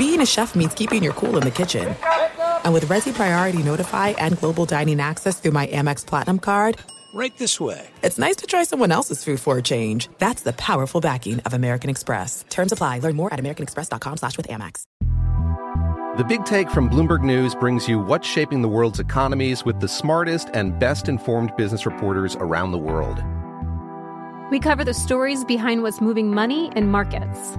being a chef means keeping your cool in the kitchen. And with Resy Priority Notify and Global Dining Access through my Amex Platinum card, Right this way. it's nice to try someone else's food for a change. That's the powerful backing of American Express. Terms apply. Learn more at americanexpress.com slash with Amex. The Big Take from Bloomberg News brings you what's shaping the world's economies with the smartest and best informed business reporters around the world. We cover the stories behind what's moving money and markets.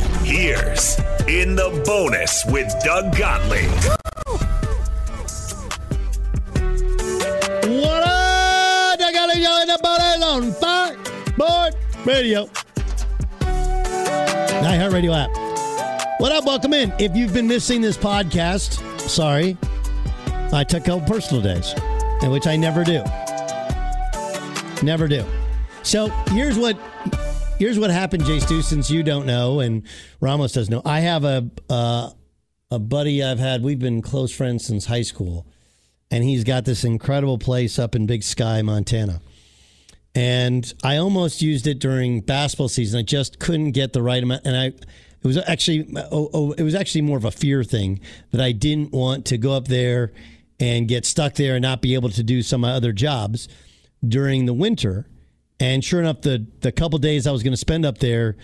Here's In the Bonus with Doug Gottlieb. What up? I got y'all in the body on fire. Board radio. iHeartRadio app. What up? Welcome in. If you've been missing this podcast, sorry. I took a couple personal days, which I never do. Never do. So here's what here's what happened, Jay Stu, since you don't know and Ramos doesn't know. I have a uh, a buddy I've had. We've been close friends since high school, and he's got this incredible place up in Big Sky, Montana. And I almost used it during basketball season. I just couldn't get the right amount, and I. It was actually, oh, oh, it was actually more of a fear thing that I didn't want to go up there and get stuck there and not be able to do some other jobs during the winter. And sure enough, the the couple days I was going to spend up there,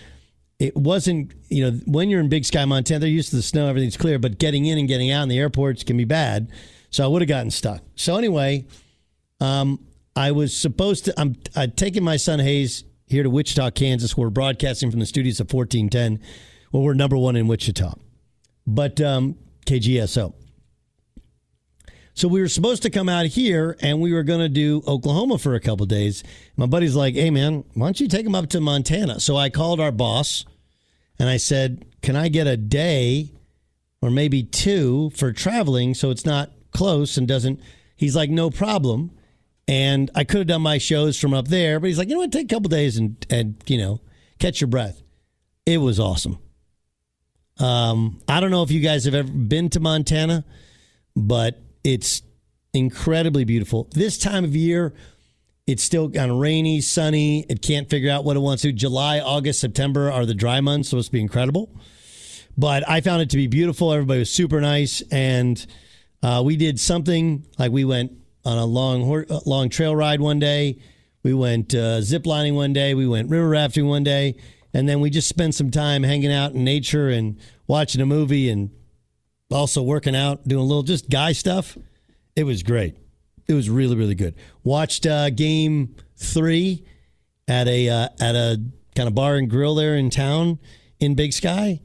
it wasn't. You know, when you're in Big Sky, Montana, they're used to the snow, everything's clear, but getting in and getting out in the airports can be bad. So I would have gotten stuck. So anyway, um, I was supposed to. I'm I'd taken my son Hayes here to Wichita, Kansas. Where we're broadcasting from the studios of 1410. Well, we're number one in Wichita, but um, KGSO. So we were supposed to come out here and we were going to do Oklahoma for a couple days. My buddy's like, "Hey man, why don't you take him up to Montana?" So I called our boss and I said, "Can I get a day or maybe two for traveling so it's not close and doesn't?" He's like, "No problem." And I could have done my shows from up there, but he's like, "You know what? Take a couple days and and you know, catch your breath." It was awesome. Um, I don't know if you guys have ever been to Montana, but it's incredibly beautiful. This time of year, it's still kind of rainy, sunny. It can't figure out what it wants to. July, August, September are the dry months, supposed to be incredible. But I found it to be beautiful. Everybody was super nice, and uh, we did something like we went on a long uh, long trail ride one day. We went uh, zip lining one day. We went river rafting one day, and then we just spent some time hanging out in nature and watching a movie and also working out, doing a little just guy stuff. It was great. It was really really good. Watched uh, game three at a uh, at a kind of bar and grill there in town in Big Sky.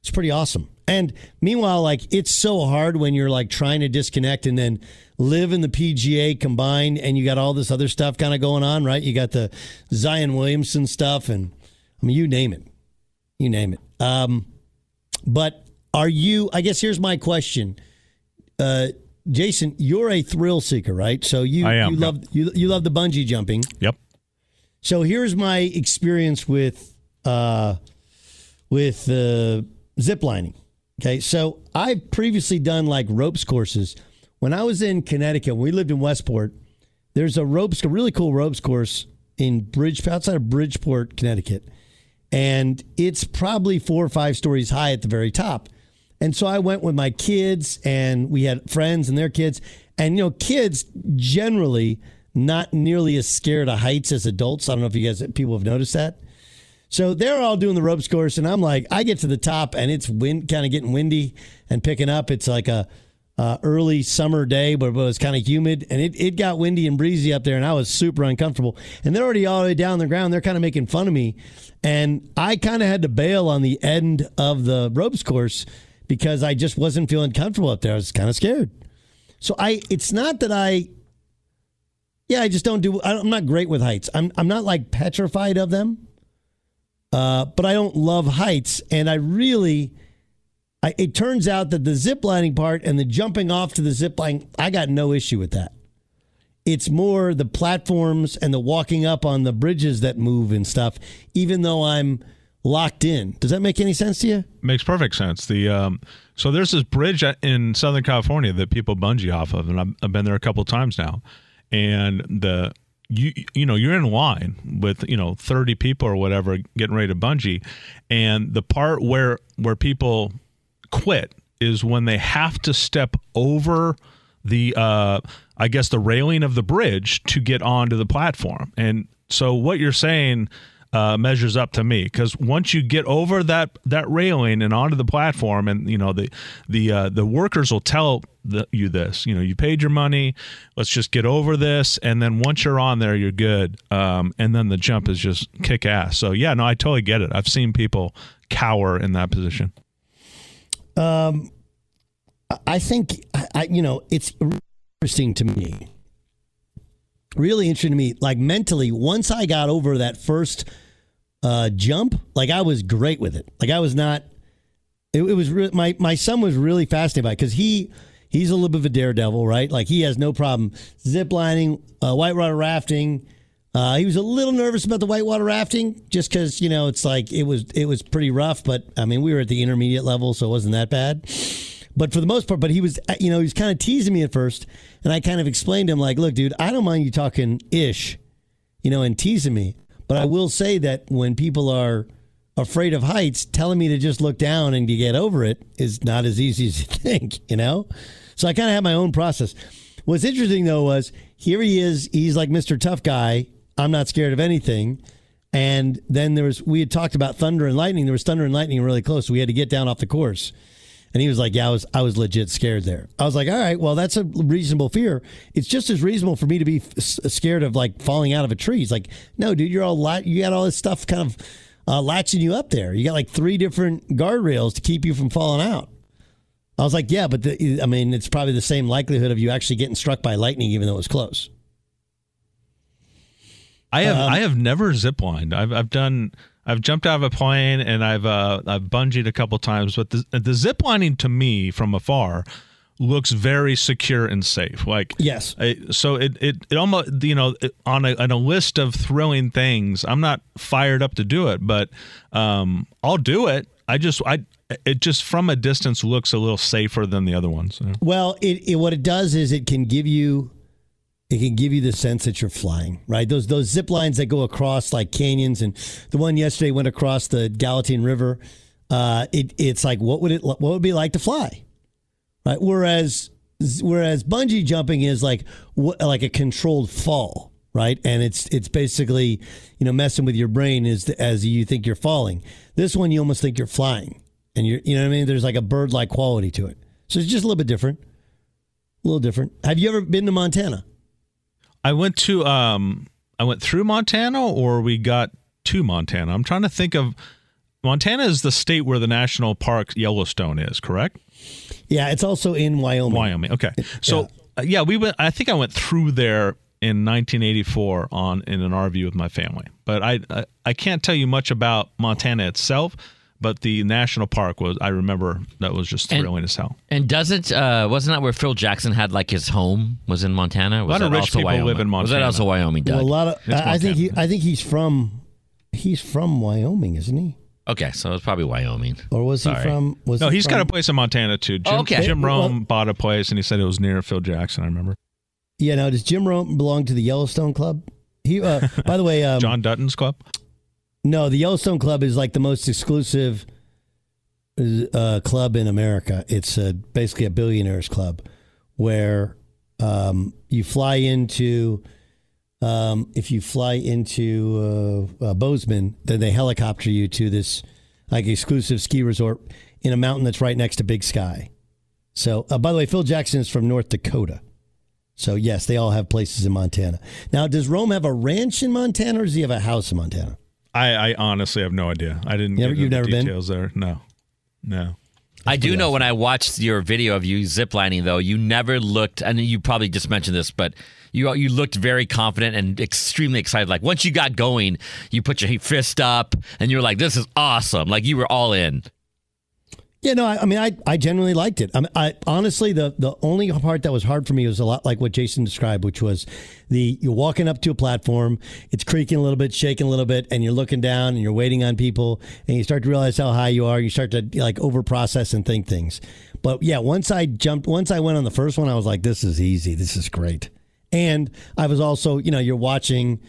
It's pretty awesome. And meanwhile, like it's so hard when you're like trying to disconnect and then LIV in the PGA combined, and you got all this other stuff kind of going on, right? You got the Zion Williamson stuff, and I mean, you name it, you name it. Um, but are you? I guess here's my question, uh, Jason. You're a thrill seeker, right? So you I am, you love you you love the bungee jumping. Yep. So here's my experience with uh, with uh, zip lining. Okay, so I've previously done like ropes courses. When I was in Connecticut, we lived in Westport. There's a ropes, a really cool ropes course in Bridge outside of Bridgeport, Connecticut, and it's probably four or five stories high at the very top. And so I went with my kids, and we had friends and their kids, and you know, kids generally not nearly as scared of heights as adults. I don't know if you guys people have noticed that. So they're all doing the ropes course, and I'm like, I get to the top, and it's wind, kind of getting windy and picking up. It's like a uh, early summer day, but it was kind of humid, and it, it got windy and breezy up there, and I was super uncomfortable. And they're already all the way down the ground. They're kind of making fun of me, and I kind of had to bail on the end of the ropes course because I just wasn't feeling comfortable up there. I was kind of scared. So I, it's not that I yeah, I just don't do. I'm not great with heights. I'm I'm not like petrified of them, uh, but I don't love heights, and I really. I, it turns out that the zip lining part and the jumping off to the zip line, I got no issue with that. It's more the platforms and the walking up on the bridges that move and stuff. Even though I'm locked in, does that make any sense to you? Makes perfect sense. The um, so there's this bridge in Southern California that people bungee off of, and I've, I've been there a couple times now and the you you know you're in line with you know 30 people or whatever getting ready to bungee and the part where where people quit is when they have to step over the uh I guess the railing of the bridge to get onto the platform and so what you're saying uh, measures up to me because once you get over that that railing and onto the platform, and you know the the uh, the workers will tell the, you this. You know, you paid your money. Let's just get over this, and then once you're on there, you're good. Um, and then the jump is just kick ass. So yeah, no, I totally get it. I've seen people cower in that position. Um, I think I you know it's interesting to me really interesting to me. Like mentally, once I got over that first uh, jump, like I was great with it. Like I was not. It, it was re- my my son was really fascinated by it because he he's a little bit of a daredevil, right? Like he has no problem zip lining, uh, whitewater rafting. Uh, he was a little nervous about the whitewater rafting just because you know it's like it was it was pretty rough, but I mean we were at the intermediate level, so it wasn't that bad. But for the most part, but he was, you know, he was kind of teasing me at first. And I kind of explained to him, like, look, dude, I don't mind you talking ish, you know, and teasing me. But I will say that when people are afraid of heights, telling me to just look down and to get over it is not as easy as you think, you know? So I kind of had my own process. What's interesting, though, was here he is. He's like Mr. Tough Guy. I'm not scared of anything. And then there was, we had talked about thunder and lightning. There was thunder and lightning really close. So we had to get down off the course. And he was like, "Yeah, I was I was legit scared there." I was like, "All right, well, that's a reasonable fear. It's just as reasonable for me to be f- scared of like falling out of a tree." He's like, "No, dude, you're all la- you got all this stuff kind of uh, latching you up there. You got like three different guardrails to keep you from falling out." I was like, "Yeah, but the, I mean, it's probably the same likelihood of you actually getting struck by lightning, even though it was close." I have um, I have never ziplined. I've I've done I've jumped out of a plane and I've uh, I've bungeed a couple times, but the the zip lining to me from afar looks very secure and safe. Like yes, I, so it, it it almost you know on a on a list of thrilling things, I'm not fired up to do it, but um, I'll do it. I just I it just from a distance looks a little safer than the other ones. Well, it, it what it does is it can give you it can give you the sense that you're flying, right? Those those zip lines that go across like canyons, and the one yesterday went across the Gallatin River. Uh, it it's like what would it what would it be like to fly, right? Whereas whereas bungee jumping is like like a controlled fall, right? And it's it's basically you know messing with your brain as as you think you're falling. This one you almost think you're flying, and you're you know what I mean. There's like a bird like quality to it, so it's just a little bit different. A little different. Have you ever been to Montana? I went to um I went through Montana or we got to Montana. I'm trying to think of Montana is the state where the national park Yellowstone is, correct? Yeah, it's also in Wyoming. Wyoming. Okay. So yeah, uh, yeah we went. I think I went through there in 1984 on in an RV with my family. But I, I I can't tell you much about Montana itself. But the national park was I remember that was just thrilling and, as hell. And doesn't uh, wasn't that where Phil Jackson had like his home was in Montana? Was a lot of rich people Wyoming? live in Montana. Was that also Wyoming? Doug? Well, a lot of I, I think he I think he's from he's from Wyoming, isn't he? Okay, so it's probably Wyoming. Or was Sorry. he from? Was no, he he's from, got a place in Montana too. Jim, okay. Jim Rome Well- bought a place, and he said it was near Phil Jackson. I remember Yeah. Now, does Jim Rome belong to the Yellowstone Club? He. Uh, by the way, um, John Dutton's club. No, the Yellowstone Club is like the most exclusive uh, club in America. It's uh basically a billionaires club where um, you fly into. Um, if you fly into uh, uh, Bozeman, then they helicopter you to this like exclusive ski resort in a mountain that's right next to Big Sky. So, uh, by the way, Phil Jackson is from North Dakota. So, yes, they all have places in Montana. Now, does Rome have a ranch in Montana or does he have a house in Montana? I, I honestly have no idea. I didn't Never- get you've into never the been? details there. No, no. I do know when I watched your video of you ziplining, though, you never looked, and you probably just mentioned this, but you you looked very confident and extremely excited. Like once you got going, you put your fist up and you were like, "This is awesome!" Like you were all in. Yeah, no, I, I mean, I, I genuinely liked it. I, mean, I honestly, the the only part that was hard for me was a lot like what Jason described, which was the you're walking up to a platform, it's creaking a little bit, shaking a little bit, and you're looking down and you're waiting on people, and you start to realize how high you are. You start to like over process and think things. But yeah, once I jumped, once I went on the first one, I was like, this is easy, this is great. And I was also, you know, you're watching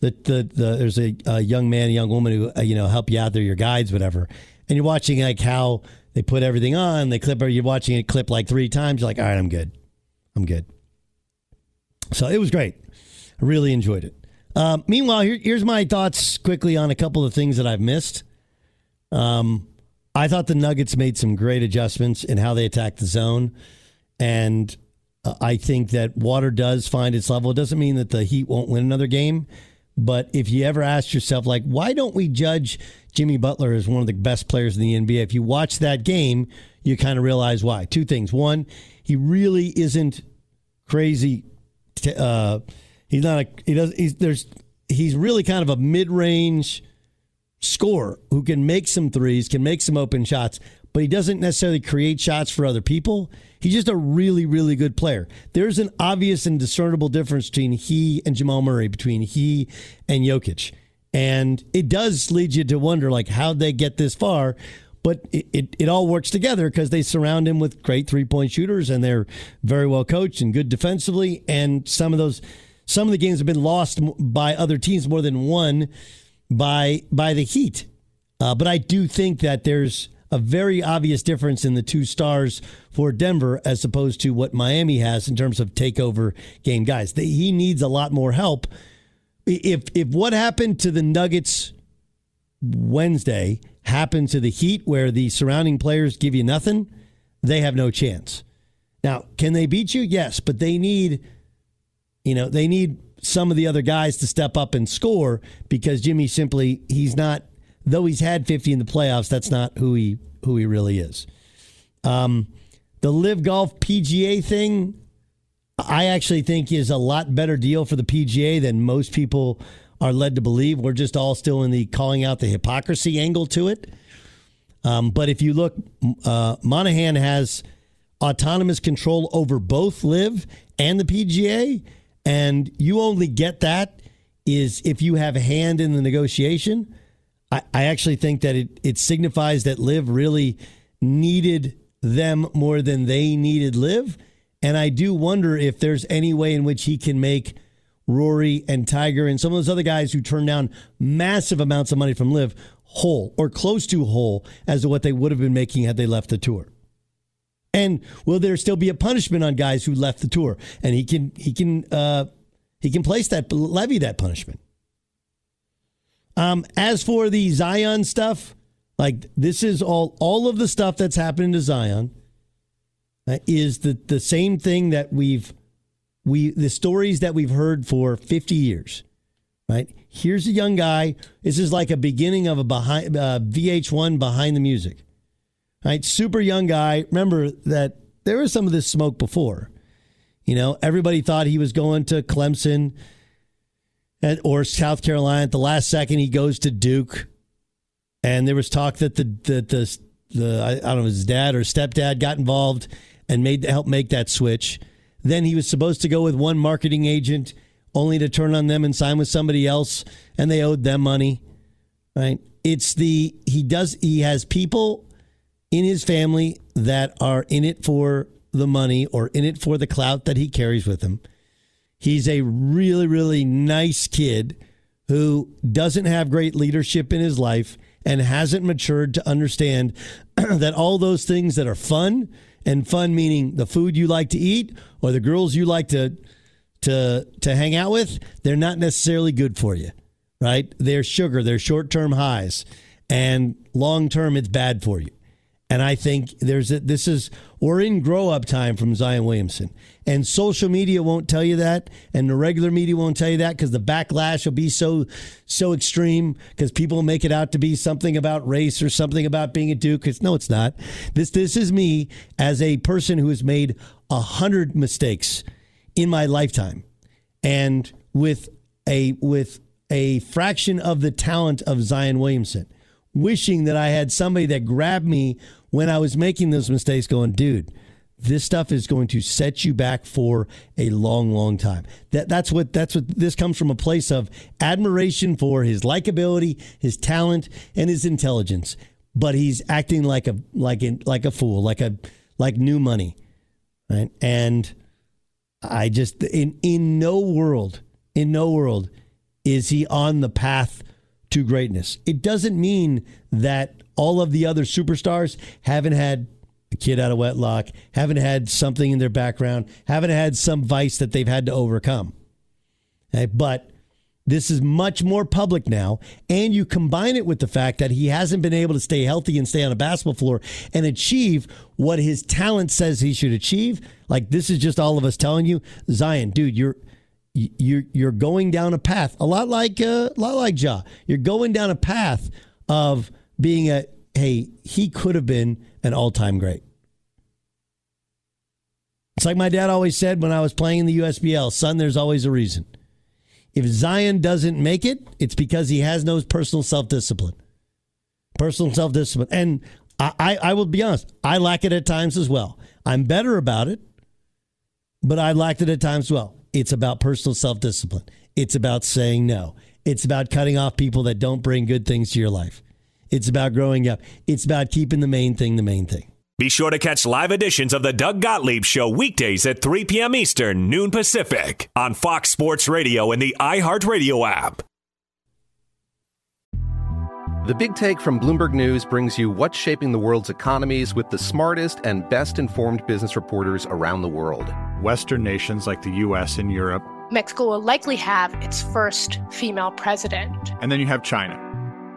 the the, the there's a, a young man, a young woman who uh, you know help you out. They're your guides, whatever. And you're watching like how they put everything on. They clip. You're watching it clip like three times. You're like, all right, I'm good. I'm good. So it was great. I really enjoyed it. Um, meanwhile, here, here's my thoughts quickly on a couple of things that I've missed. Um, I thought the Nuggets made some great adjustments in how they attacked the zone, and uh, I think that water does find its level. It doesn't mean that the Heat won't win another game, but if you ever ask yourself, like, why don't we judge Jimmy Butler as one of the best players in the NBA? If you watch that game, you kind of realize why. Two things. One, he really isn't crazy. Uh, he's not a. He does. He's there's. He's really kind of a mid-range scorer who can make some threes, can make some open shots, but he doesn't necessarily create shots for other people. He's just a really, really good player. There's an obvious and discernible difference between he and Jamal Murray, between he and Jokic. And it does lead you to wonder, like, how'd they get this far? But it, it, it all works together because they surround him with great three point shooters and they're very well coached and good defensively. And some of those, some of the games have been lost by other teams more than one by by the Heat. Uh, but I do think that there's a very obvious difference in the two stars for Denver as opposed to what Miami has in terms of takeover game guys. He needs a lot more help. If if what happened to the Nuggets Wednesday happened to the Heat, where the surrounding players give you nothing, they have no chance. Now, can they beat you? Yes, but they need, you know, they need some of the other guys to step up and score because Jimmy simply he's not though he's had 50 in the playoffs that's not who he who he really is. Um the LIV Golf PGA thing I actually think is a lot better deal for the PGA than most people are led to believe. We're just all still in the calling out the hypocrisy angle to it. Um, but if you look, uh, Monahan has autonomous control over both LIV and the PGA, and you only get that is if you have a hand in the negotiation. I, actually think that it, it signifies that LIV really needed them more than they needed LIV. And I do wonder if there's any way in which he can make Rory and Tiger and some of those other guys who turned down massive amounts of money from LIV whole or close to whole as to what they would have been making had they left the tour. And will there still be a punishment on guys who left the tour? And he can he can uh, he can place that levy that punishment. Um, as for the Zion stuff, like this is all all of the stuff that's happening to Zion uh, is the the same thing that we've we the stories that we've heard for 50 years right? Here's a young guy. This is like a beginning of a behind uh, VH1 behind the music, right? Super young guy. Remember that there was some of this smoke before. You know, everybody thought he was going to Clemson at, or South Carolina. At the last second, he goes to Duke, and there was talk that the that the the I, don't know his dad or stepdad got involved and made help make that switch. Then he was supposed to go with one marketing agent, only to turn on them and sign with somebody else, and they owed them money. Right? It's the he does he has people in his family that are in it for the money or in it for the clout that he carries with him. He's a really, really nice kid who doesn't have great leadership in his life and hasn't matured to understand that all those things that are fun and fun meaning the food you like to eat or the girls you like to to to hang out with, they're not necessarily good for you. Right? They're sugar, they're short-term highs and long-term it's bad for you. And I think there's a, this is we're in grow up time from Zion Williamson. And social media won't tell you that, and the regular media won't tell you that because the backlash will be so so extreme because people make it out to be something about race or something about being a Duke. It's, no, it's not. This this is me as a person who has made a hundred mistakes in my lifetime, and with a with a fraction of the talent of Zion Williamson, wishing that I had somebody that grabbed me when I was making those mistakes, going, dude, this stuff is going to set you back for a long, long time. That that's what that's what this comes from a place of admiration for his likability, his talent, and his intelligence. But he's acting like a like in, like a fool, like a like new money, right? And I just in in no world, in no world, is he on the path to greatness. It doesn't mean that all of the other superstars haven't had a kid out of wedlock, haven't had something in their background, haven't had some vice that they've had to overcome. Okay? But this is much more public now. And you combine it with the fact that he hasn't been able to stay healthy and stay on a basketball floor and achieve what his talent says he should achieve. Like this is just all of us telling you, Zion, dude, you're you're you're going down a path a lot like uh, a lot like Ja. You're going down a path of being a hey, he could have been an all time great. It's like my dad always said when I was playing in the USBL son, there's always a reason. If Zion doesn't make it, it's because he has no personal self discipline. Personal self discipline. And I, I, I will be honest, I lack it at times as well. I'm better about it, but I lacked it at times as well. It's about personal self discipline. It's about saying no. It's about cutting off people that don't bring good things to your life. It's about growing up. It's about keeping the main thing the main thing. Be sure to catch live editions of the Doug Gottlieb Show weekdays at 3 p.m. Eastern, noon Pacific, on Fox Sports Radio and the iHeartRadio app. The Big Take from Bloomberg News brings you what's shaping the world's economies with the smartest and best informed business reporters around the world. Western nations like the U.S. and Europe. Mexico will likely have its first female president. And then you have China.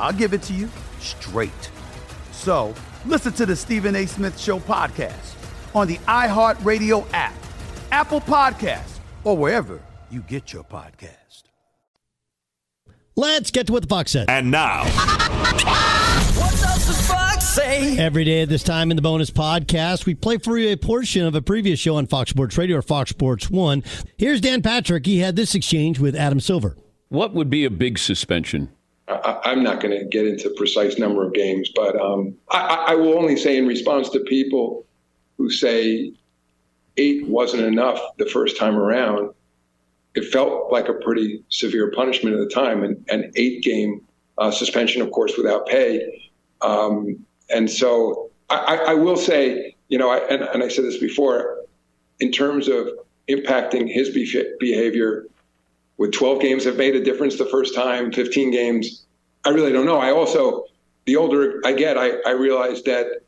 I'll give it to you straight. So listen to the Stephen A. Smith Show podcast on the iHeartRadio app, Apple Podcasts, or wherever you get your podcast. Let's get to what the Fox said. And now. What does the fox say? Every day at this time in the bonus podcast, we play for you a portion of a previous show on Fox Sports Radio or Fox Sports One. Here's Dan Patrick. He had this exchange with Adam Silver. What would be a big suspension? I, I'm not going to get into precise number of games, but um, I, I will only say in response to people who say eight wasn't enough the first time around, it felt like a pretty severe punishment at the time, and an eight game uh, suspension, of course, without pay. Um, and so I, I, will say, you know, I, and, and I said this before, in terms of impacting his behavior, would 12 games have made a difference the first time, 15 games? I really don't know. I also, the older I get, I, I realize that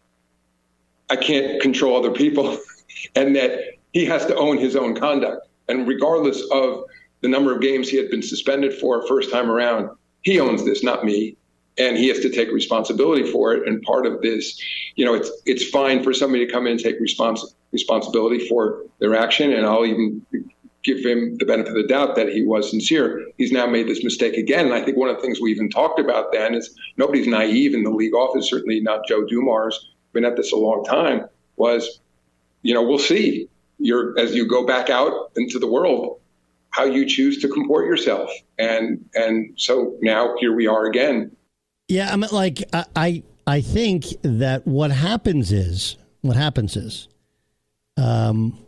I can't control other people and that he has to own his own conduct. And regardless of the number of games he had been suspended for first time around, he owns this, not me. And he has to take responsibility for it. And part of this, you know, it's it's fine for somebody to come in and take respons- responsibility for their action. And I'll even give him the benefit of the doubt that he was sincere. He's now made this mistake again. And I think one of the things we even talked about then is nobody's naive in the league office, certainly not Joe Dumars, been at this a long time, was, you know, we'll see you're as you go back out into the world how you choose to comport yourself and and so now here we are again yeah i mean like i i, I think that what happens is what happens is um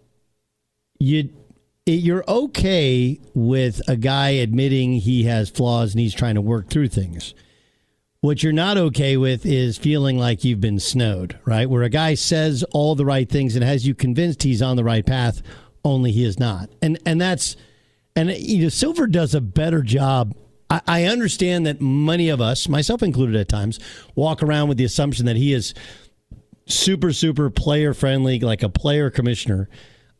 you you're okay with a guy admitting he has flaws and he's trying to work through things what you're not okay with is feeling like you've been snowed, right? Where a guy says all the right things and has you convinced he's on the right path, only he is not. And and that's and you know Silver does a better job. I, I understand that many of us, myself included at times, walk around with the assumption that he is super super player friendly, like a player commissioner.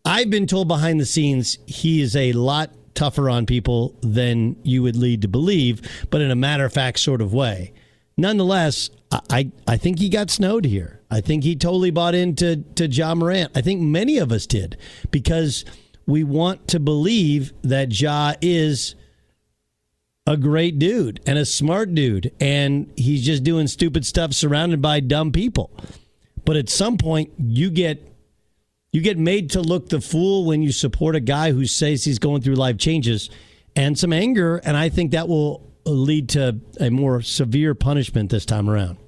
I've been told behind the scenes he is a lot tougher on people than you would lead to believe, but in a matter of fact sort of way nonetheless, I, I think he got snowed here. I think he totally bought into to Ja Morant. I think many of us did because we want to believe that Ja is a great dude and a smart dude, and he's just doing stupid stuff surrounded by dumb people. But at some point, you get you get made to look the fool when you support a guy who says he's going through life changes and some anger, and I think that will lead to a more severe punishment this time around.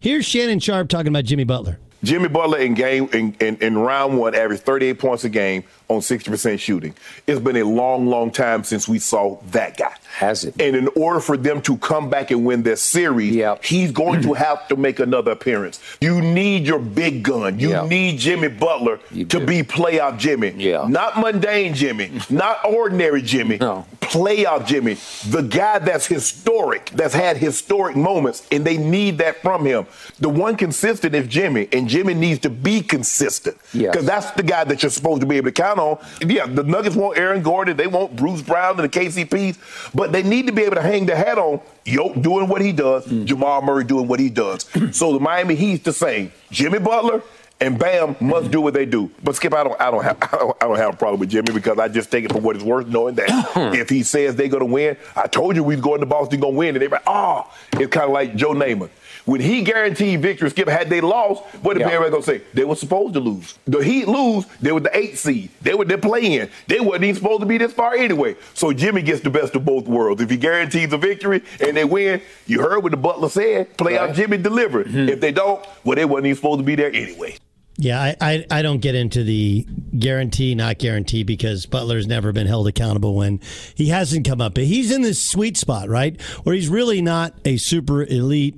Here's Shannon Sharpe talking about Jimmy Butler. Jimmy Butler in game in, in, in round one averaged 38 points a game, on 60% shooting. It's been a long, long time since we saw that guy. Has it? And in order for them to come back and win this series, he's going to have to make another appearance. You need your big gun. You Yeah. need Jimmy Butler to be playoff Jimmy. Yeah. Not mundane Jimmy, not ordinary Jimmy. No. Playoff Jimmy. The guy that's historic, that's had historic moments, and they need that from him. The one consistent is Jimmy, and Jimmy needs to be consistent. Yes. Because that's the guy that you're supposed to be able to count on. Yeah, the Nuggets want Aaron Gordon, they want Bruce Brown and the KCPs, but they need to be able to hang their hat on Yoke doing what he does, mm. Jamal Murray doing what he does. so the Miami Heat's the same. Jimmy Butler and Bam must do what they do. But Skip, I don't, I don't have, I don't, I don't have a problem with Jimmy because I just take it for what it's worth, knowing that if he says they're going to win, I told you we was going to Boston, going to win, and they're everybody, oh, ah, it's kind of like Joe Namath. When he guaranteed victory, Skip, had they lost, what did Yeah. everybody going to say? They were supposed to lose. The Heat lose, they were the eighth seed. They were the play-in. They wasn't even supposed to be this far anyway. So Jimmy gets the best of both worlds. If he guarantees a victory and they win, you heard what the Butler said, play out Jimmy delivered. Mm-hmm. If they don't, well, they wasn't even supposed to be there anyway. Yeah, I, I, I don't get into the guarantee, not guarantee, because Butler's never been held accountable when he hasn't come up. But he's in this sweet spot, right? Where he's really not a super elite,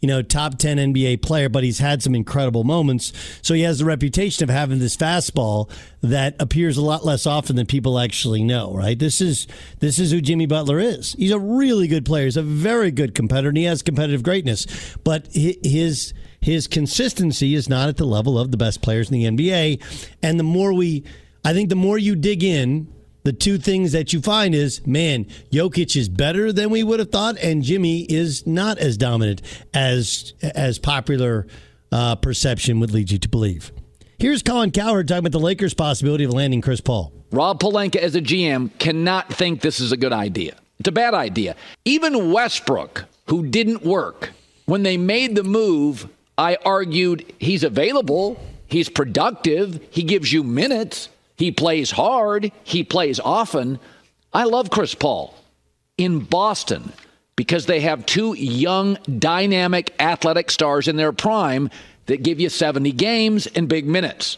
you know, top 10 NBA player, but he's had some incredible moments. So he has the reputation of having this fastball that appears a lot less often than people actually know, right? This is this is who Jimmy Butler is. He's a really good player. He's a very good competitor, and he has competitive greatness. But his his consistency is not at the level of the best players in the NBA. And the more we, I think, the more you dig in, the two things that you find is, man, Jokic is better than we would have thought, and Jimmy is not as dominant as as popular uh, perception would lead you to believe. Here's Colin Cowherd talking about the Lakers' possibility of landing Chris Paul. Rob Pelinka, as a GM, cannot think this is a good idea. It's a bad idea. Even Westbrook, who didn't work, when they made the move, I argued he's available, he's productive, he gives you minutes, he plays hard, he plays often. I love Chris Paul in Boston because they have two young, dynamic, athletic stars in their prime that give you 70 games and big minutes.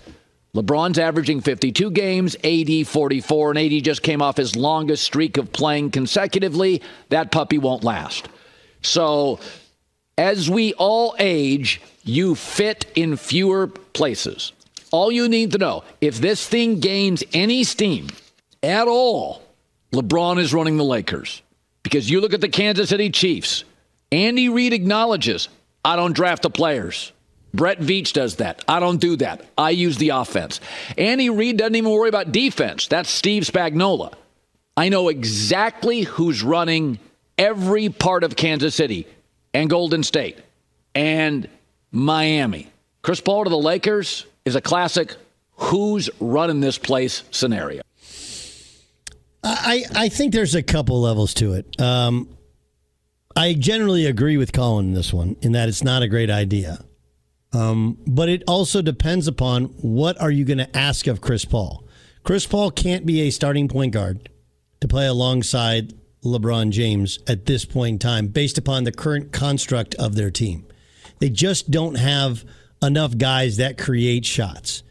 LeBron's averaging 52 games, AD 44, and AD just came off his longest streak of playing consecutively. That puppy won't last. So, as we all age, you fit in fewer places. All you need to know if this thing gains any steam at all, LeBron is running the Lakers. Because you look at the Kansas City Chiefs, Andy Reid acknowledges, I don't draft the players. Brett Veach does that. I don't do that. I use the offense. Andy Reid doesn't even worry about defense. That's Steve Spagnuolo. I know exactly who's running every part of Kansas City and Golden State and Miami. Chris Paul to the Lakers is a classic who's running this place scenario. I, I think there's a couple levels to it. Um, I generally agree with Colin in this one, in that it's not a great idea. Um, but it also depends upon what are you going to ask of Chris Paul. Chris Paul can't be a starting point guard to play alongside LeBron James at this point in time, based upon the current construct of their team. They just don't have enough guys that create shots.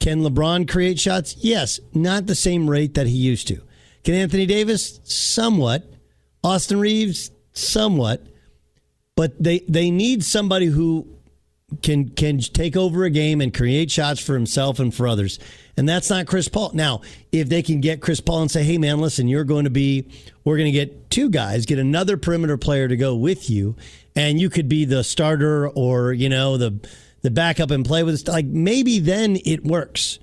Can LeBron create shots? Yes, not the same rate that he used to. Can Anthony Davis? Somewhat. Austin Reaves? Somewhat. But they, they need somebody who can can take over a game and create shots for himself and for others. And that's not Chris Paul. Now, if they can get Chris Paul and say, "Hey man, listen, you're going to be we're going to get two guys, get another perimeter player to go with you, and you could be the starter or, you know, the the backup and play with us." Like maybe then it works.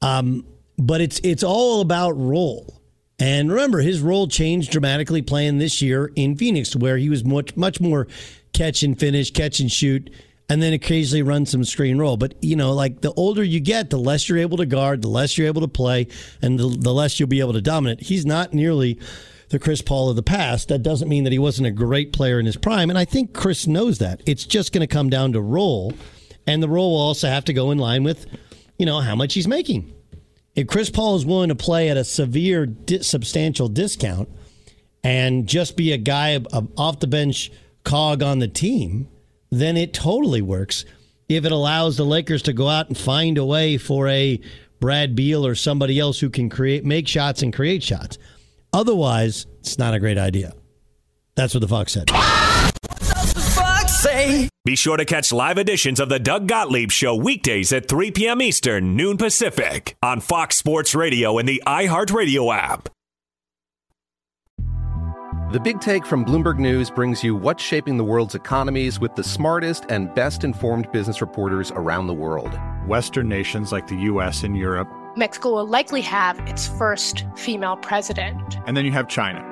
Um, but it's it's all about role. And remember, his role changed dramatically playing this year in Phoenix, where he was much much more catch and finish, catch and shoot, and then occasionally run some screen roll. But you know, like the older you get, the less you're able to guard, the less you're able to play, and the, the less you'll be able to dominate. He's not nearly the Chris Paul of the past. That doesn't mean that he wasn't a great player in his prime, and I think Chris knows that. It's just going to come down to role, and the role will also have to go in line with, you know, how much he's making. If Chris Paul is willing to play at a severe, di- substantial discount and just be a guy off the bench cog on the team, then it totally works. If it allows the Lakers to go out and find a way for a Brad Beal or somebody else who can create, make shots and create shots. Otherwise, it's not a great idea. That's what the Fox said. Fox say. Be sure to catch live editions of the Doug Gottlieb Show weekdays at 3 p.m. Eastern, noon Pacific, on Fox Sports Radio and the iHeartRadio app. The Big Take from Bloomberg News brings you what's shaping the world's economies with the smartest and best informed business reporters around the world. Western nations like the U.S. and Europe. Mexico will likely have its first female president. And then you have China.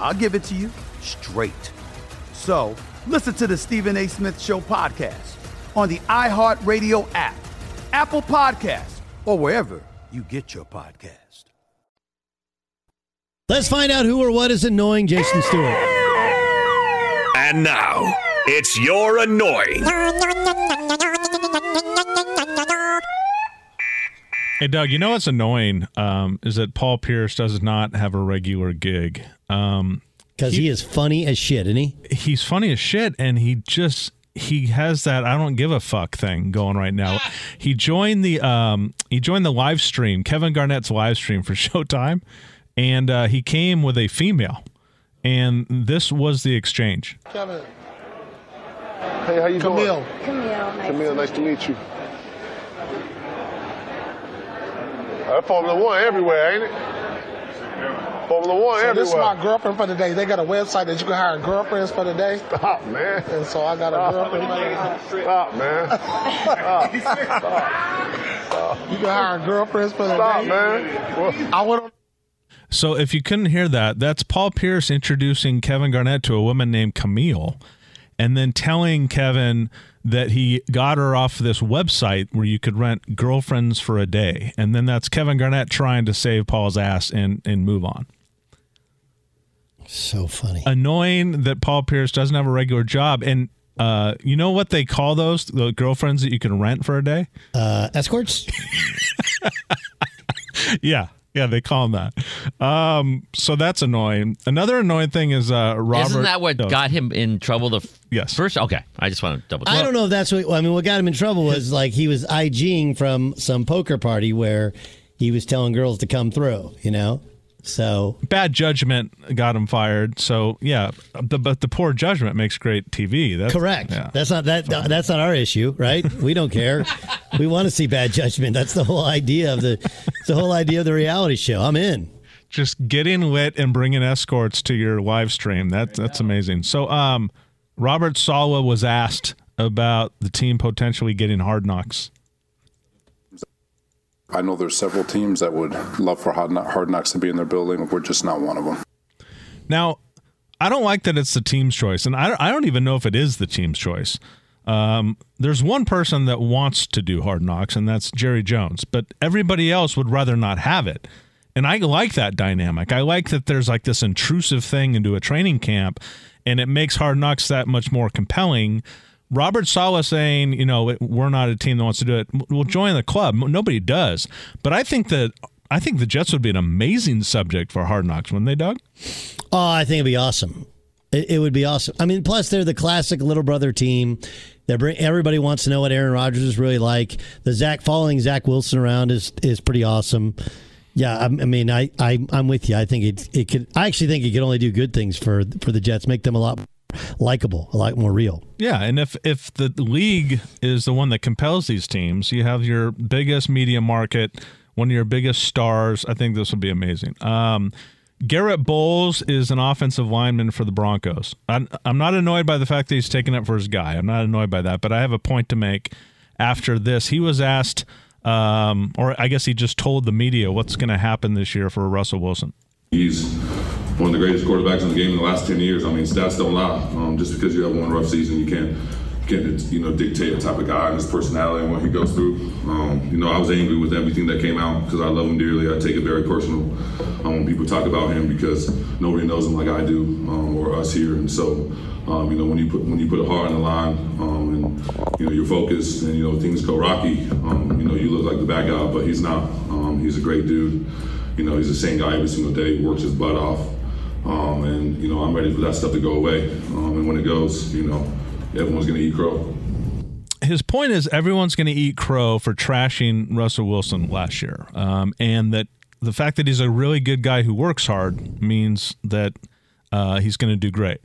I'll give it to you straight. So listen to the Stephen A. Smith Show podcast on the iHeartRadio app, Apple Podcasts, or wherever you get your podcast. Let's find out who or what is annoying Jason Stewart. And now, it's your annoying. Hey, Doug, you know what's annoying um, is that Paul Pierce does not have a regular gig. Um, Because he, is funny as shit, isn't he? he's funny as shit, and he just he has that I don't give a fuck thing going right now. he joined the um, he joined the live stream, Kevin Garnett's live stream for Showtime, and uh, he came with a female, and this was the exchange. Kevin. Hey, how you Camille. doing? Camille, nice Camille, to nice to meet you. Uh, Formula One everywhere, ain't it? Formula One So everywhere. this is my girlfriend for the day. They got a website that you can hire girlfriends for the day. Stop, man. And so I got a Stop. girlfriend for the. Stop, man. Stop. Stop. Stop. You can hire girlfriends for the Stop, day. Stop, man. I went on So if you couldn't hear that, that's Paul Pierce introducing Kevin Garnett to a woman named Camille, and then telling Kevin that he got her off this website where you could rent girlfriends for a day, and then that's Kevin Garnett trying to save Paul's ass and and move on. So funny. Annoying that Paul Pierce doesn't have a regular job, and uh, you know what they call those the girlfriends that you can rent for a day? Uh, escorts. yeah. Yeah, they call him that. Um, so that's annoying. Another annoying thing is uh, Robert. Isn't that what no. got him in trouble? The f- yes. First, okay. I just want to double. I don't know if that's what I mean. What got him in trouble was like he was IGing from some poker party where he was telling girls to come through. You know, so bad judgment got him fired. So yeah, the, but the poor judgment makes great TV. That's correct. Yeah. That's not that. That's not our issue, right? We don't care. we want to see bad judgment. That's the whole idea of the. It's the whole idea of the reality show. I'm in. Just getting lit and bringing escorts to your live stream. That that's amazing. So um, Robert Saleh was asked about the team potentially getting hard knocks. I know there's several teams that would love for Hard Knocks to be in their building. We're just not one of them. Now, I don't like that it's the team's choice, and I I don't even know if it is the team's choice. Um, there's one person that wants to do Hard Knocks, and that's Jerry Jones, but everybody else would rather not have it. And I like that dynamic. I like that there's like this intrusive thing into a training camp, and it makes Hard Knocks that much more compelling. Robert Saleh saying, you know, we're not a team that wants to do it. We'll join the club. Nobody does. But I think that I think the Jets would be an amazing subject for Hard Knocks, wouldn't they, Doug? Oh, I think it'd be awesome. It, it would be awesome. I mean, plus they're the classic little brother team. Bring everybody wants to know what Aaron Rodgers is really like. The Zach following Zach Wilson around is is pretty awesome. Yeah, I, I mean, I, I I'm with you. I think it it could. I actually think it could only do good things for for the Jets, make them a lot likable, a lot more real. Yeah, and if if the league is the one that compels these teams, you have your biggest media market, one of your biggest stars. I think this would be amazing. Um, Garett Bolles is an offensive lineman for the Broncos. I'm, I'm not annoyed by the fact that he's taking up for his guy. I'm not annoyed by that, but I have a point to make. After this, he was asked, um, or I guess he just told the media what's going to happen this year for Russell Wilson. He's one of the greatest quarterbacks in the game in the last 10 years. I mean, stats don't lie. Um, just because you have one rough season, you can't, can't you know, dictate the type of guy and his personality and what he goes through. Um, you know, I was angry with everything that came out because I love him dearly. I take it very personal um, when people talk about him because nobody knows him like I do um, or us here. And so, um, you know, when you put when you put a heart on the line um, and you know you're focused and you know things go rocky, um, you know you look like the bad guy, but he's not. He's a great dude. You know, he's the same guy every single day. Works his butt off, um, and you know I'm ready for that stuff to go away. Um, and when it goes, you know, everyone's gonna eat crow. his point is everyone's going to eat crow for trashing Russell Wilson last year, um, and that the fact that he's a really good guy who works hard means that uh, he's going to do great.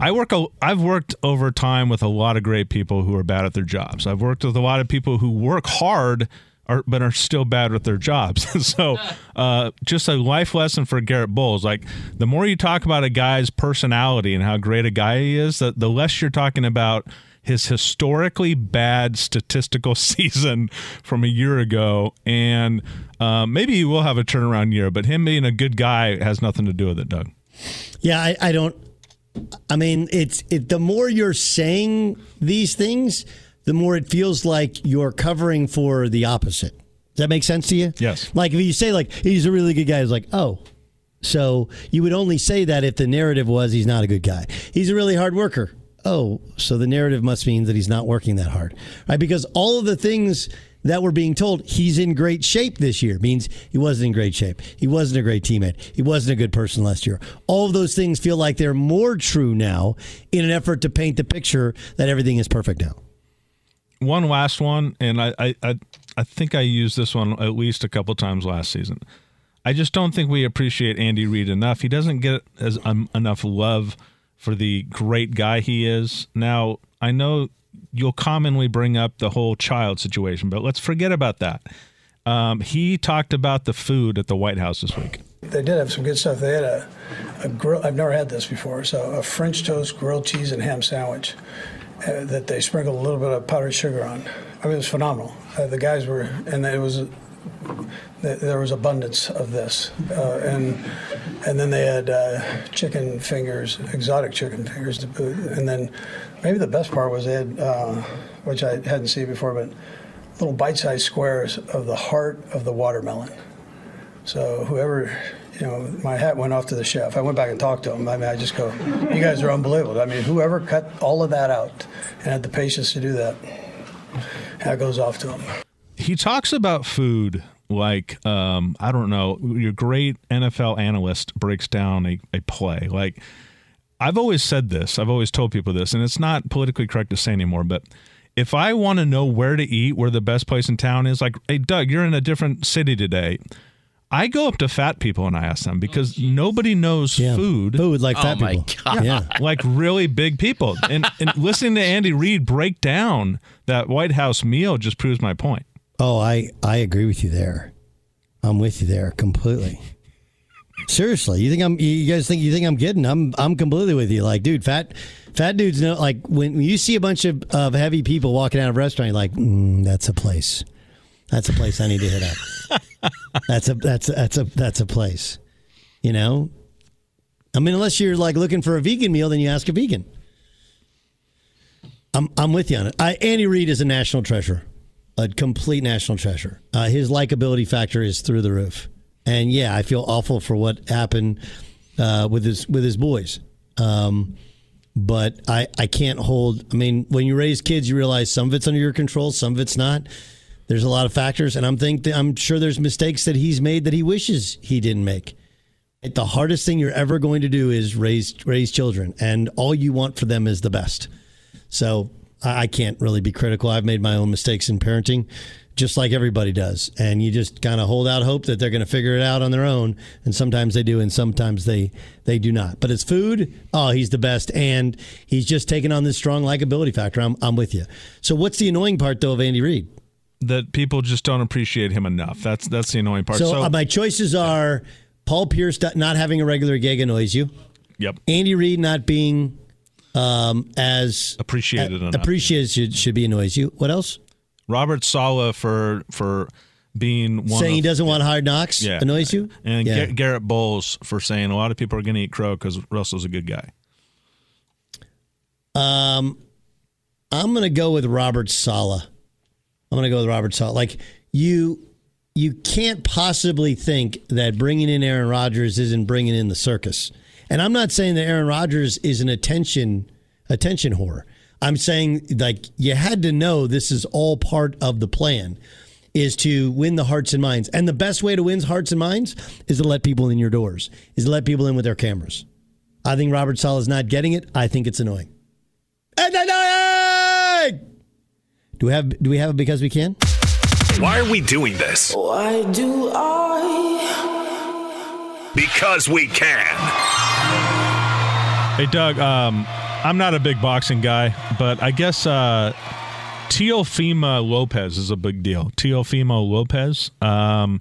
I work. A, I've worked over time with a lot of great people who are bad at their jobs. I've worked with a lot of people who work hard. Are, but are still bad with their jobs. so, uh, just a life lesson for Garett Bolles. Like, the more you talk about a guy's personality and how great a guy he is, the, the less you're talking about his historically bad statistical season from a year ago. And uh, maybe he will have a turnaround year, but him being a good guy has nothing to do with it, Doug. Yeah, I, I don't. I mean, it's it. The more you're saying these things, the more it feels like you're covering for the opposite. Does that make sense to you? Yes. Like if you say like he's a really good guy, it's like oh, so you would only say that if the narrative was he's not a good guy. He's a really hard worker. Oh, so the narrative must mean that he's not working that hard, right? Because all of the things that we're being told he's in great shape this year means he wasn't in great shape. He wasn't a great teammate. He wasn't a good person last year. All of those things feel like they're more true now in an effort to paint the picture that everything is perfect now. One last one, and I, I, I, think I used this one at least a couple times last season. I just don't think we appreciate Andy Reid enough. He doesn't get as um, enough love for the great guy he is. Now, I know you'll commonly bring up the whole child situation, but let's forget about that. Um, he talked about the food at the White House this week. They did have some good stuff. They had a, a grill. I've never had this before. So a French toast, grilled cheese, and ham sandwich uh, that they sprinkled a little bit of powdered sugar on. I mean, it was phenomenal. Uh, the guys were, and it was there was abundance of this, uh, and and then they had uh, chicken fingers, exotic chicken fingers to boot, and then maybe the best part was they had, uh, which I hadn't seen before, but little bite-sized squares of the heart of the watermelon. So whoever, you know, my hat went off to the chef. I went back and talked to him. I mean, I just go, you guys are unbelievable. I mean, whoever cut all of that out and had the patience to do that, that goes off to him. He talks about food like um, I don't know. Your great NFL analyst breaks down a, a play. Like I've always said this. I've always told people this, and it's not politically correct to say anymore, but if I want to know where to eat, where the best place in town is, like, hey, Doug, you're in a different city today. I go up to fat people and I ask them because nobody knows food. Food like fat Oh, my people. God. Yeah. like really big people. And, and listening to Andy Reid break down that White House meal just proves my point. Oh, I I agree with you there. I'm with you there completely. Seriously, you think I'm? You guys think you think I'm kidding? I'm I'm completely with you. Like, dude, fat fat dudes know. Like when, when you see a bunch of, of heavy people walking out of a restaurant, you're like, mm, that's a place. That's a place I need to hit up. that's a that's a, that's a that's a place. You know, I mean, unless you're like looking for a vegan meal, then you ask a vegan. I'm I'm with you on it. I, Andy Reid is a national treasure, a complete national treasure. Uh, his likability factor is through the roof, and yeah, I feel awful for what happened uh, with his with his boys. Um, but I I can't hold. I mean, when you raise kids, you realize some of it's under your control, some of it's not. There's a lot of factors, and I'm think I'm sure there's mistakes that he's made that he wishes he didn't make. The hardest thing you're ever going to do is raise raise children, and all you want for them is the best. So I can't really be critical. I've made my own mistakes in parenting, just like everybody does. And you just kind of hold out hope that they're going to figure it out on their own. And sometimes they do, and sometimes they they do not. But it's food. Oh, he's the best, and he's just taken on this strong likability factor. I'm I'm with you. So what's the annoying part though of Andy Reid? That people just don't appreciate him enough. That's that's the annoying part. So, uh, my choices are Paul Pierce not having a regular gig annoys you. Yep. Andy Reid not being um, as appreciated uh, enough. appreciated should, should be annoys you. What else? Robert Saleh for for being one saying of, he doesn't want hard knocks Yeah. annoys you. and Yeah. Gar- Garett Bolles for saying a lot of people are going to eat crow because Russell's a good guy. Um, I'm going to go with Robert Saleh. I'm going to go with Robert Saleh. Like you, you can't possibly think that bringing in Aaron Rodgers isn't bringing in the circus. And I'm not saying that Aaron Rodgers is an attention attention whore. I'm saying like you had to know this is all part of the plan is to win the hearts and minds. And the best way to win hearts and minds is to let people in your doors, is to let people in with their cameras. I think Robert Saleh is not getting it. I think it's annoying. It's annoying! Do we have do we have it because we can? Why are we doing this? Why do I? Because we can. Hey, Doug, um, I'm not a big boxing guy, but I guess uh, Teofimo Lopez is a big deal. Teofimo Lopez. Um,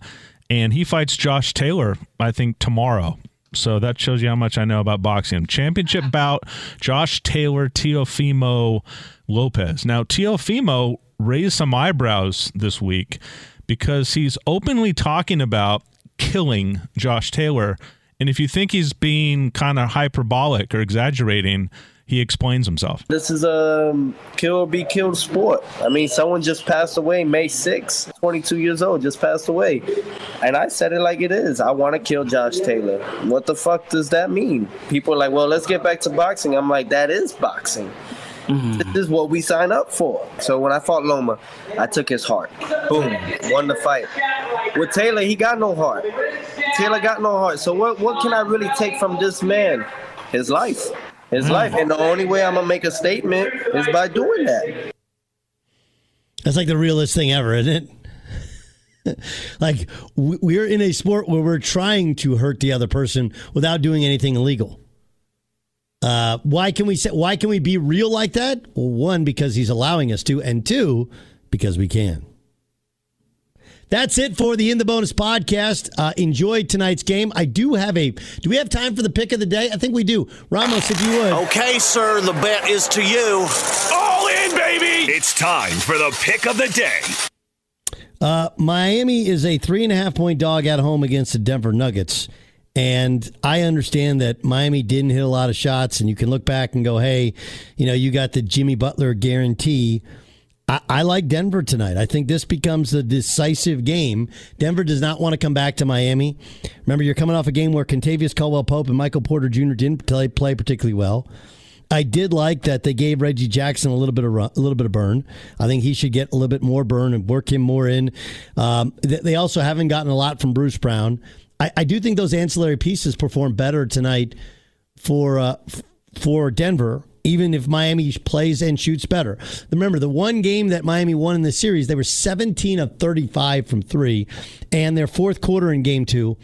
and he fights Josh Taylor, I think, tomorrow. So that shows you how much I know about boxing. Championship uh-huh. bout, Josh Taylor, Teofimo Lopez. Now, Teofimo raised some eyebrows this week because he's openly talking about killing Josh Taylor. And if you think he's being kind of hyperbolic or exaggerating, he explains himself. This is a um, kill or be killed sport. I mean, someone just passed away May 6th, 22 years old, just passed away. And I said it like it is. I want to kill Josh Taylor. What the fuck does that mean? People are like, well, let's get back to boxing. I'm like, that is boxing. This is what we sign up for. So when I fought Loma, I took his heart. Boom, won the fight. With Taylor, he got no heart. Taylor got no heart. So what what can I really take from this man? His life. His life. And the only way I'm gonna make a statement is by doing that. That's like the realest thing ever, isn't it? like we- we're in a sport where we're trying to hurt the other person without doing anything illegal. Uh, why can we say? Why can we be real like that? Well, one because he's allowing us to, and two because we can. That's it for the In the Bonus podcast. Uh, enjoy tonight's game. I do have a. Do we have time for the pick of the day? I think we do. Ramos, if you would. Okay, sir, the bet is to you. All in, baby! It's time for the pick of the day. Uh, Miami is a three and a half point dog at home against the Denver Nuggets. And I understand that Miami didn't hit a lot of shots, and you can look back and go, hey, you know, you got the Jimmy Butler guarantee. I, I like Denver tonight. I think this becomes a decisive game. Denver does not want to come back to Miami. Remember, you're coming off a game where Kentavious Caldwell Pope and Michael Porter Jr. didn't play, play particularly well. I did like that they gave Reggie Jackson a little bit of run, a little bit of burn. I think he should get a little bit more burn and work him more in. Um, they also haven't gotten a lot from Bruce Brown. I, I do think those ancillary pieces perform better tonight for uh, for Denver. Even if Miami plays and shoots better. Remember, the one game that Miami won in the series, they were 17 of 35 from three, and their fourth quarter in game two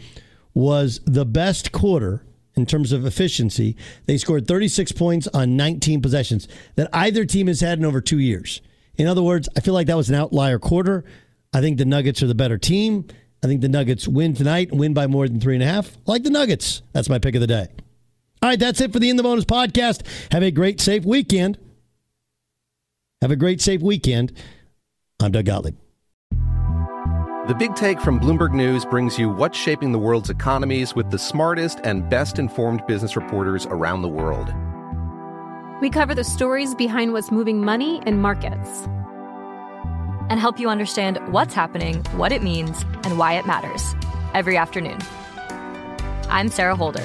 was the best quarter in terms of efficiency. They scored 36 points on 19 possessions that either team has had in over two years. In other words, I feel like that was an outlier quarter. I think the Nuggets are the better team. I think the Nuggets win tonight, and win by more than three and a half. Like the Nuggets. That's my pick of the day. All right, that's it for the In the Bonus podcast. Have a great, safe weekend. Have a great, safe weekend. I'm Doug Gottlieb. The Big Take from Bloomberg News brings you what's shaping the world's economies with the smartest and best informed business reporters around the world. We cover the stories behind what's moving money and markets and help you understand what's happening, what it means, and why it matters every afternoon. I'm Sarah Holder.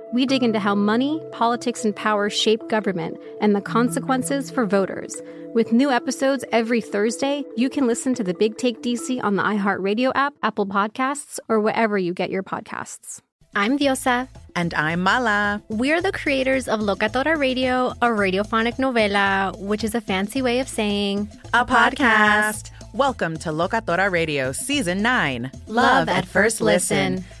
We dig into how money, politics, and power shape government and the consequences for voters. With new episodes every Thursday, you can listen to the Big Take DC on the iHeartRadio app, Apple Podcasts, or wherever you get your podcasts. I'm Diosa. And I'm Mala. We're the creators of Locatora Radio, a radiophonic novela, which is a fancy way of saying a podcast. Welcome to Locatora Radio Season 9 Love, love at First listen. listen.